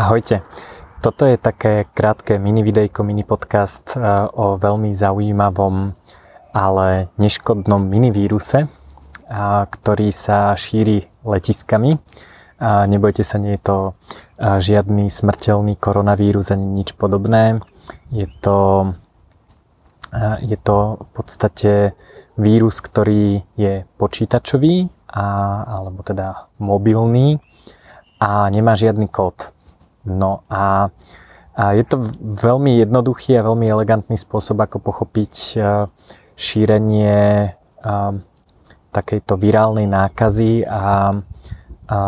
Ahojte. Toto je také krátke mini videjko, mini podcast e, o veľmi zaujímavom, ale neškodnom minivíruse, ktorý sa šíri letiskami. Nebojte sa, nie je to žiadny smrteľný koronavírus ani nič podobné. Je to, je to v podstate vírus, ktorý je počítačový, a, alebo teda mobilný a nemá žiadny kód. No a, a je to veľmi jednoduchý a veľmi elegantný spôsob, ako pochopiť e, šírenie e, takejto virálnej nákazy a, a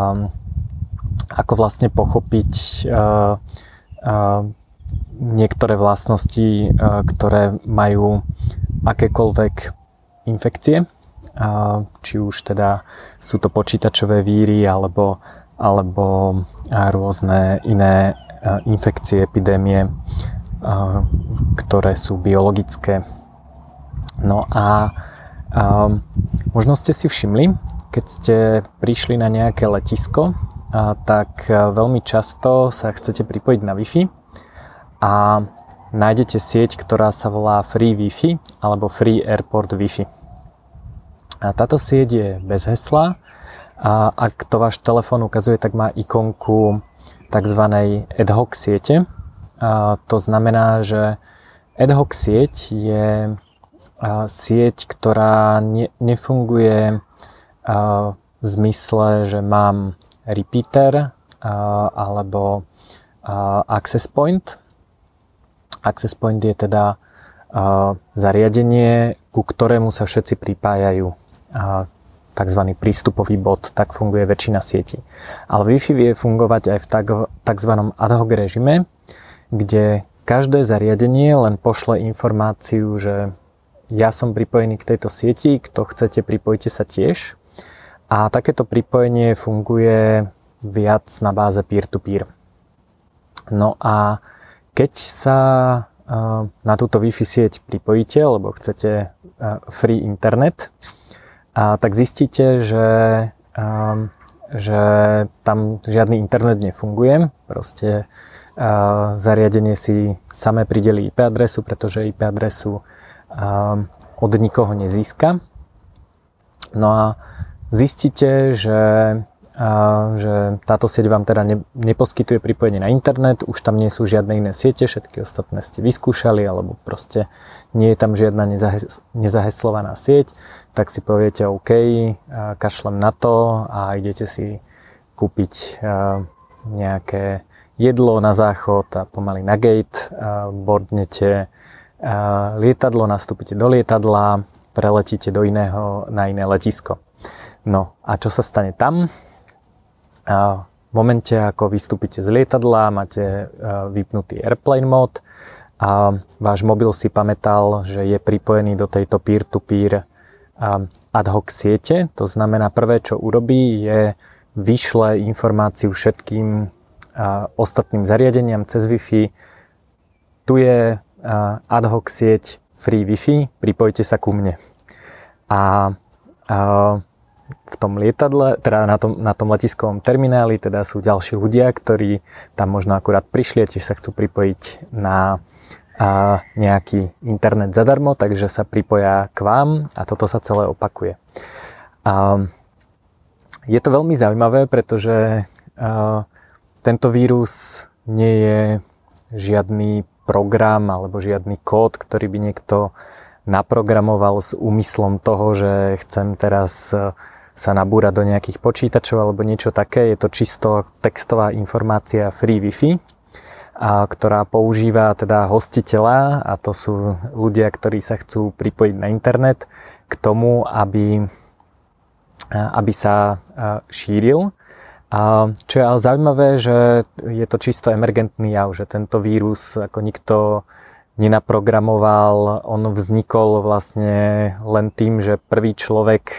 ako vlastne pochopiť a, e, a, niektoré vlastnosti, ktoré majú akékoľvek infekcie, či už teda sú to počítačové víry alebo alebo rôzne iné infekcie, epidémie, ktoré sú biologické. No a možno ste si všimli, keď ste prišli na nejaké letisko, tak veľmi často sa chcete pripojiť na Wi-Fi a nájdete sieť, ktorá sa volá Free Wi-Fi alebo Free Airport Wi-Fi. A táto sieť je bez hesla, a ak to váš telefón ukazuje, tak má ikonku tzv. ad hoc siete. A to znamená, že ad hoc sieť je sieť, ktorá ne, nefunguje v zmysle, že mám repeater alebo access point. Access point je teda zariadenie, ku ktorému sa všetci pripájajú tzv. prístupový bod, tak funguje väčšina sietí. Ale Wi-Fi vie fungovať aj v tzv. ad hoc režime, kde každé zariadenie len pošle informáciu, že ja som pripojený k tejto sieti, kto chcete, pripojte sa tiež. A takéto pripojenie funguje viac na báze peer-to-peer. No a keď sa eh, na túto Wi-Fi sieť pripojíte, lebo chcete eh, free internet, a tak zistíte, že, um, že tam žiadny internet nefunguje. Proste uh, zariadenie si samé prideli IP adresu, pretože IP adresu um, od nikoho nezíska. No a zistíte, že že táto sieť vám teda ne, neposkytuje pripojenie na internet, už tam nie sú žiadne iné siete, všetky ostatné ste vyskúšali, alebo proste nie je tam žiadna nezahes, nezaheslovaná sieť, tak si poviete OK, kašlem na to a idete si kúpiť nejaké jedlo na záchod a pomaly na gate, bordnete lietadlo, nastúpite do lietadla, preletíte do iného, na iné letisko. No a čo sa stane tam? V momente, ako vystúpite z lietadla, máte e, vypnutý airplane mod a váš mobil si pamätal, že je pripojený do tejto peer-to-peer ad hoc siete. To znamená, prvé, čo urobí, je vyšle informáciu všetkým ostatným zariadeniam cez Wi-Fi. Tu je ad hoc sieť free Wi-Fi, pripojte sa ku mne. A, a v tom lietadle, teda na tom, na tom letiskovom termináli, teda sú ďalší ľudia, ktorí tam možno akurát prišli a tiež sa chcú pripojiť na a nejaký internet zadarmo, takže sa pripoja k vám a toto sa celé opakuje. A je to veľmi zaujímavé, pretože tento vírus nie je žiadny program alebo žiadny kód, ktorý by niekto naprogramoval s úmyslom toho, že chcem teraz sa nabúra do nejakých počítačov alebo niečo také. Je to čisto textová informácia Free Wi-Fi, a, ktorá používa teda hostiteľa a to sú ľudia, ktorí sa chcú pripojiť na internet k tomu, aby, aby sa šíril. A čo je ale zaujímavé, že je to čisto emergentný jav, že tento vírus ako nikto nenaprogramoval, on vznikol vlastne len tým, že prvý človek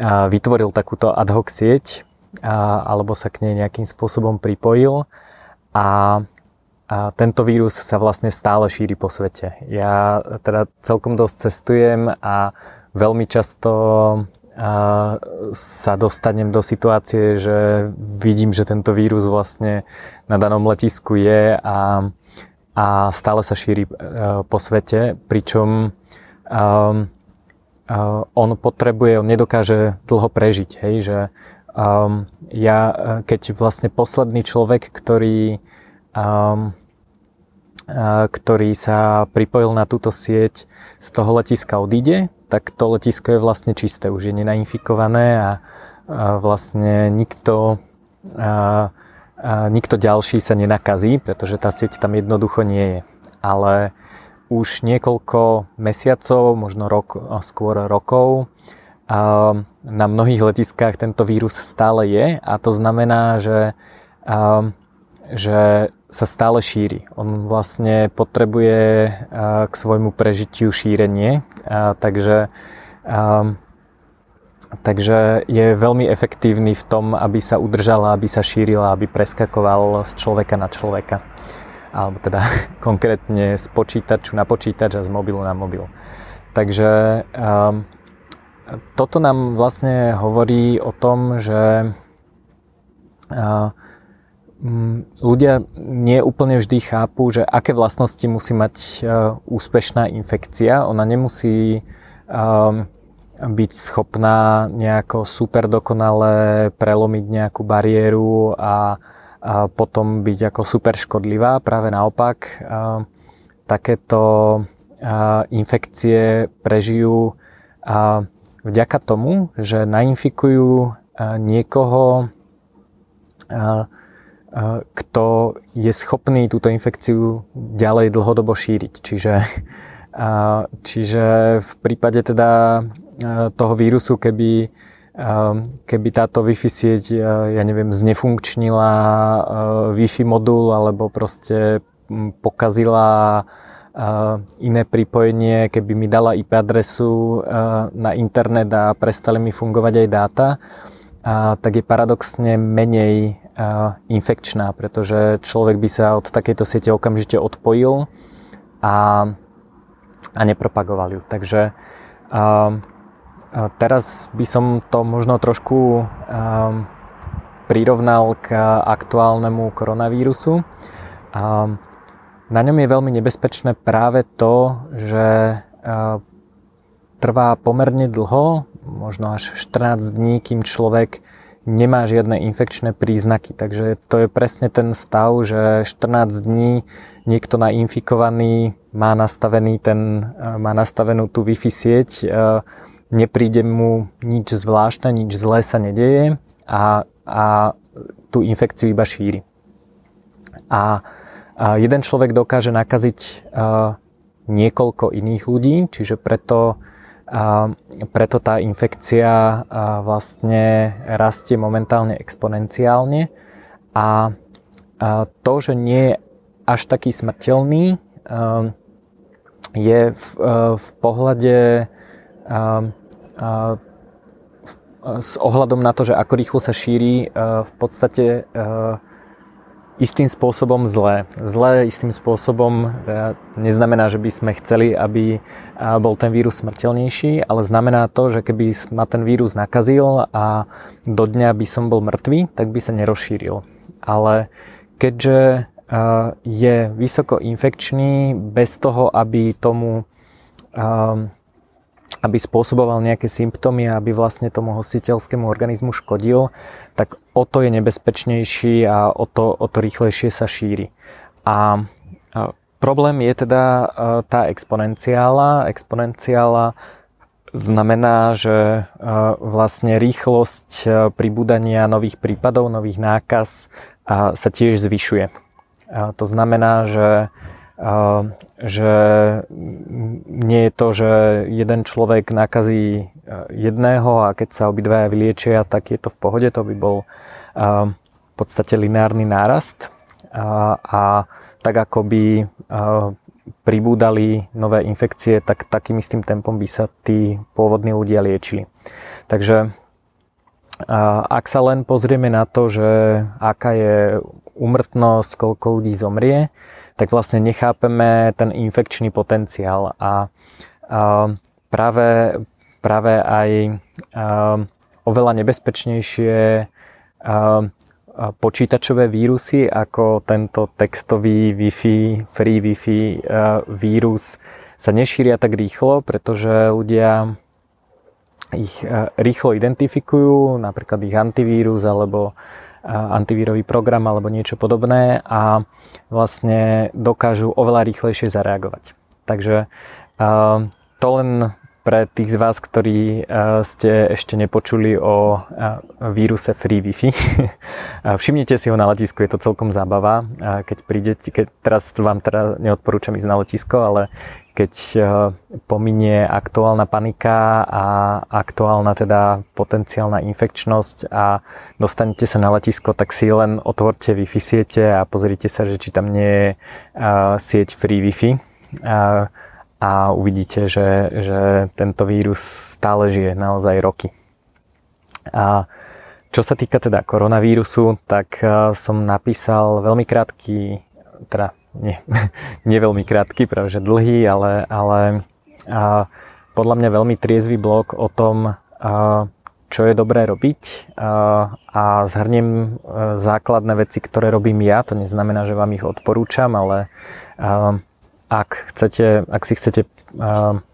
vytvoril takúto ad hoc sieť alebo sa k nej nejakým spôsobom pripojil a, tento vírus sa vlastne stále šíri po svete. Ja teda celkom dosť cestujem a veľmi často sa dostanem do situácie, že vidím, že tento vírus vlastne na danom letisku je a, a stále sa šíri po svete, pričom um, on potrebuje, on nedokáže dlho prežiť, hej, že um, ja, keď vlastne posledný človek, ktorý um, ktorý sa pripojil na túto sieť z toho letiska odíde, tak to letisko je vlastne čisté, už je nenainfikované a, a vlastne nikto, a nikto ďalší sa nenakazí, pretože tá sieť tam jednoducho nie je. Ale už niekoľko mesiacov, možno rok, skôr rokov, na mnohých letiskách tento vírus stále je a to znamená, že, že sa stále šíri. On vlastne potrebuje k svojmu prežitiu šírenie, takže, takže je veľmi efektívny v tom, aby sa udržala, aby sa šírila, aby preskakoval z človeka na človeka. Alebo teda konkrétne z počítaču na počítač a z mobilu na mobil. Takže toto nám vlastne hovorí o tom, že Mm, ľudia nie úplne vždy chápu, že aké vlastnosti musí mať e, úspešná infekcia. Ona nemusí um, byť schopná nejako super dokonale prelomiť nejakú bariéru a potom byť ako super škodlivá. Práve naopak, takéto infekcie prežijú vďaka tomu, že nainfikujú niekoho kto je schopný túto infekciu ďalej dlhodobo šíriť. Čiže, čiže v prípade teda toho vírusu, keby, keby táto Wi-Fi sieť, ja neviem, znefunkčnila Wi-Fi modul alebo proste pokazila iné pripojenie, keby mi dala IP adresu na internet a prestali mi fungovať aj dáta, tak je paradoxne menej infekčná, pretože človek by sa od takejto siete okamžite odpojil a, a nepropagoval ju. Takže teraz by som to možno trošku a, prirovnal k aktuálnemu koronavírusu. A, na ňom je veľmi nebezpečné práve to, že a, trvá pomerne dlho, možno až 14 dní, kým človek nemá žiadne infekčné príznaky. Takže to je presne ten stav, že 14 dní niekto nainfikovaný má nastavený ten, e, má nastavenú tú Wi-Fi sieť, e, nepríde mu nič zvláštne, nič zlé sa nedeje a, a tú infekciu iba šíri. A, a jeden človek dokáže nakaziť e, niekoľko iných ľudí, čiže preto a preto tá infekcia vlastne rastie momentálne exponenciálne a to, že nie je až taký smrteľný, je v, v pohľade s ohľadom na to, že ako rýchlo sa šíri, v podstate istým spôsobom zlé. Zlé istým spôsobom teda neznamená, že by sme chceli, aby bol ten vírus smrteľnejší, ale znamená to, že keby ma ten vírus nakazil a do dňa by som bol mŕtvý, tak by sa nerozšíril. Ale keďže je vysoko infekčný bez toho, aby tomu aby spôsoboval nejaké symptómy a aby vlastne tomu hostiteľskému organizmu škodil, tak o to je nebezpečnejší a o to, o to rýchlejšie sa šíri. A problém je teda tá exponenciála. Exponenciála znamená, že vlastne rýchlosť pribúdania nových prípadov, nových nákaz sa tiež zvyšuje. To znamená, že že nie je to, že jeden človek nakazí jedného a keď sa obidvaja vyliečia, tak je to v pohode, to by bol v podstate lineárny nárast a, a tak ako by pribúdali nové infekcie, tak takým istým tempom by sa tí pôvodní ľudia liečili. Takže ak sa len pozrieme na to, že aká je umrtnosť, koľko ľudí zomrie, tak vlastne nechápeme ten infekčný potenciál a, práve práve aj oveľa nebezpečnejšie počítačové vírusy ako tento textový Wi-Fi, free Wi-Fi vírus sa nešíria tak rýchlo, pretože ľudia ich rýchlo identifikujú, napríklad ich antivírus alebo antivírový program alebo niečo podobné a vlastne dokážu oveľa rýchlejšie zareagovať. Takže to len pre tých z vás, ktorí ste ešte nepočuli o víruse Free Wi-Fi. Všimnite si ho na letisku, je to celkom zábava. Keď prídete, keď teraz vám teda neodporúčam ísť na letisko, ale keď pominie aktuálna panika a aktuálna teda potenciálna infekčnosť a dostanete sa na letisko, tak si len otvorte Wi-Fi siete a pozrite sa, že či tam nie je sieť Free Wi-Fi a uvidíte, že, že tento vírus stále žije naozaj roky. A čo sa týka teda koronavírusu, tak som napísal veľmi krátky, teda nie, nie veľmi krátky, práve dlhý, ale, ale a, podľa mňa veľmi triezvy blog o tom, a, čo je dobré robiť a, a zhrniem e, základné veci, ktoré robím ja. To neznamená, že vám ich odporúčam, ale a, ak, chcete, ak si chcete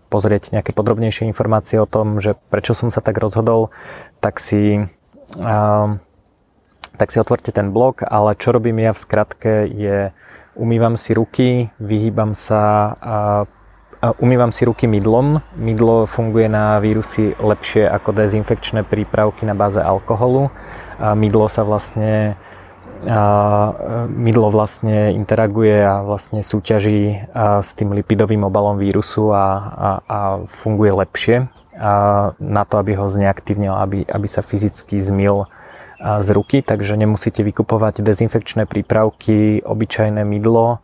pozrieť nejaké podrobnejšie informácie o tom, že prečo som sa tak rozhodol, tak si, tak si otvorte ten blog, ale čo robím ja v skratke je umývam si ruky, vyhýbam sa umývam si ruky mydlom. Mydlo funguje na vírusy lepšie ako dezinfekčné prípravky na báze alkoholu. Mydlo sa vlastne a mydlo vlastne interaguje a vlastne súťaží s tým lipidovým obalom vírusu a, a, a funguje lepšie a na to, aby ho zneaktívnil, aby, aby sa fyzicky zmil z ruky, takže nemusíte vykupovať dezinfekčné prípravky, obyčajné mydlo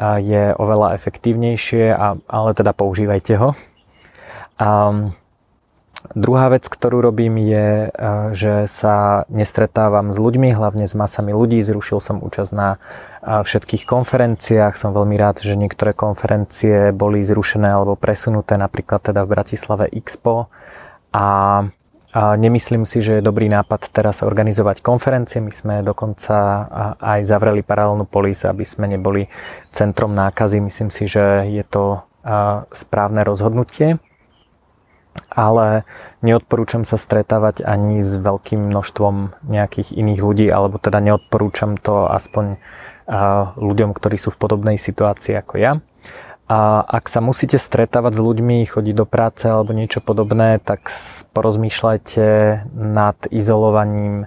je oveľa efektívnejšie, ale teda používajte ho. A, Druhá vec, ktorú robím je, e, že sa nestretávam s ľuďmi, hlavne s masami ľudí. Zrušil som účasť na e, všetkých konferenciách. Som veľmi rád, že niektoré konferencie boli zrušené alebo presunuté, napríklad teda v Bratislave Expo. A, a nemyslím si, že je dobrý nápad teraz organizovať konferencie. My sme dokonca aj zavreli paralelnú polis, aby sme neboli centrom nákazy. Myslím si, že je to správne rozhodnutie ale neodporúčam sa stretávať ani s veľkým množstvom nejakých iných ľudí, alebo teda neodporúčam to aspoň ľuďom, ktorí sú v podobnej situácii ako ja. A ak sa musíte stretávať s ľuďmi, chodiť do práce alebo niečo podobné, tak porozmýšľajte nad izolovaním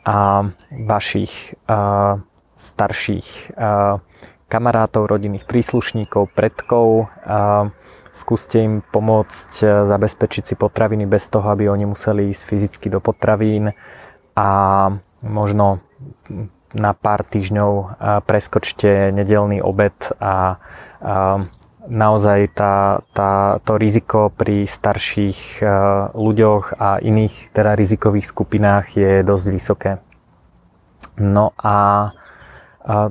a vašich a, starších a, kamarátov, rodinných príslušníkov, predkov. A, skúste im pomôcť e, zabezpečiť si potraviny bez toho, aby oni museli ísť fyzicky do potravín a možno na pár týždňov e, preskočte nedelný obed a, a naozaj tá, tá, to riziko pri starších e, ľuďoch a iných teda rizikových skupinách je dosť vysoké. No a, a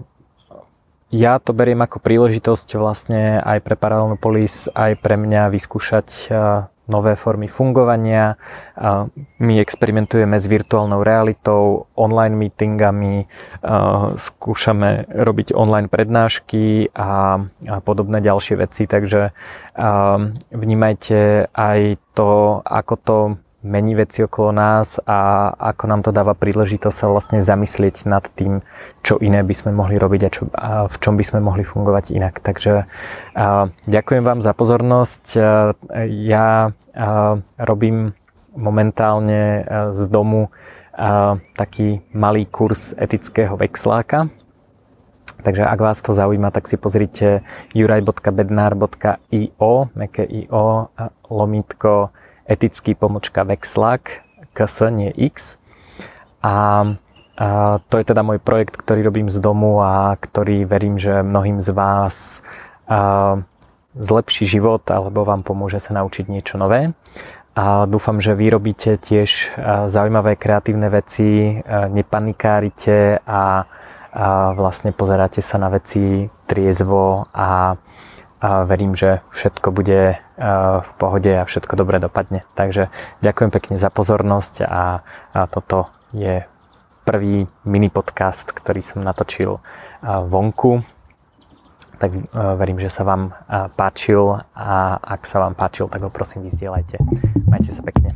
ja to beriem ako príležitosť vlastne aj pre Paralelnú polis, aj pre mňa vyskúšať nové formy fungovania. My experimentujeme s virtuálnou realitou, online meetingami, skúšame robiť online prednášky a podobné ďalšie veci, takže vnímajte aj to, ako to mení veci okolo nás a ako nám to dáva príležitosť sa vlastne zamyslieť nad tým, čo iné by sme mohli robiť a, čo, a v čom by sme mohli fungovať inak. Takže a, ďakujem vám za pozornosť. A, ja a, robím momentálne z domu a, taký malý kurz etického vexláka. Takže ak vás to zaujíma, tak si pozrite juraj.bednar.io, meké io, lomítko etický pomočka vexlak, KS, nie X. A, a to je teda môj projekt, ktorý robím z domu a ktorý verím, že mnohým z vás a, zlepší život alebo vám pomôže sa naučiť niečo nové. A dúfam, že vy robíte tiež zaujímavé kreatívne veci, nepanikárite a, a vlastne pozeráte sa na veci triezvo a a verím, že všetko bude v pohode a všetko dobre dopadne. Takže ďakujem pekne za pozornosť a, toto je prvý mini podcast, ktorý som natočil vonku. Tak verím, že sa vám páčil a ak sa vám páčil, tak ho prosím vyzdielajte. Majte sa pekne.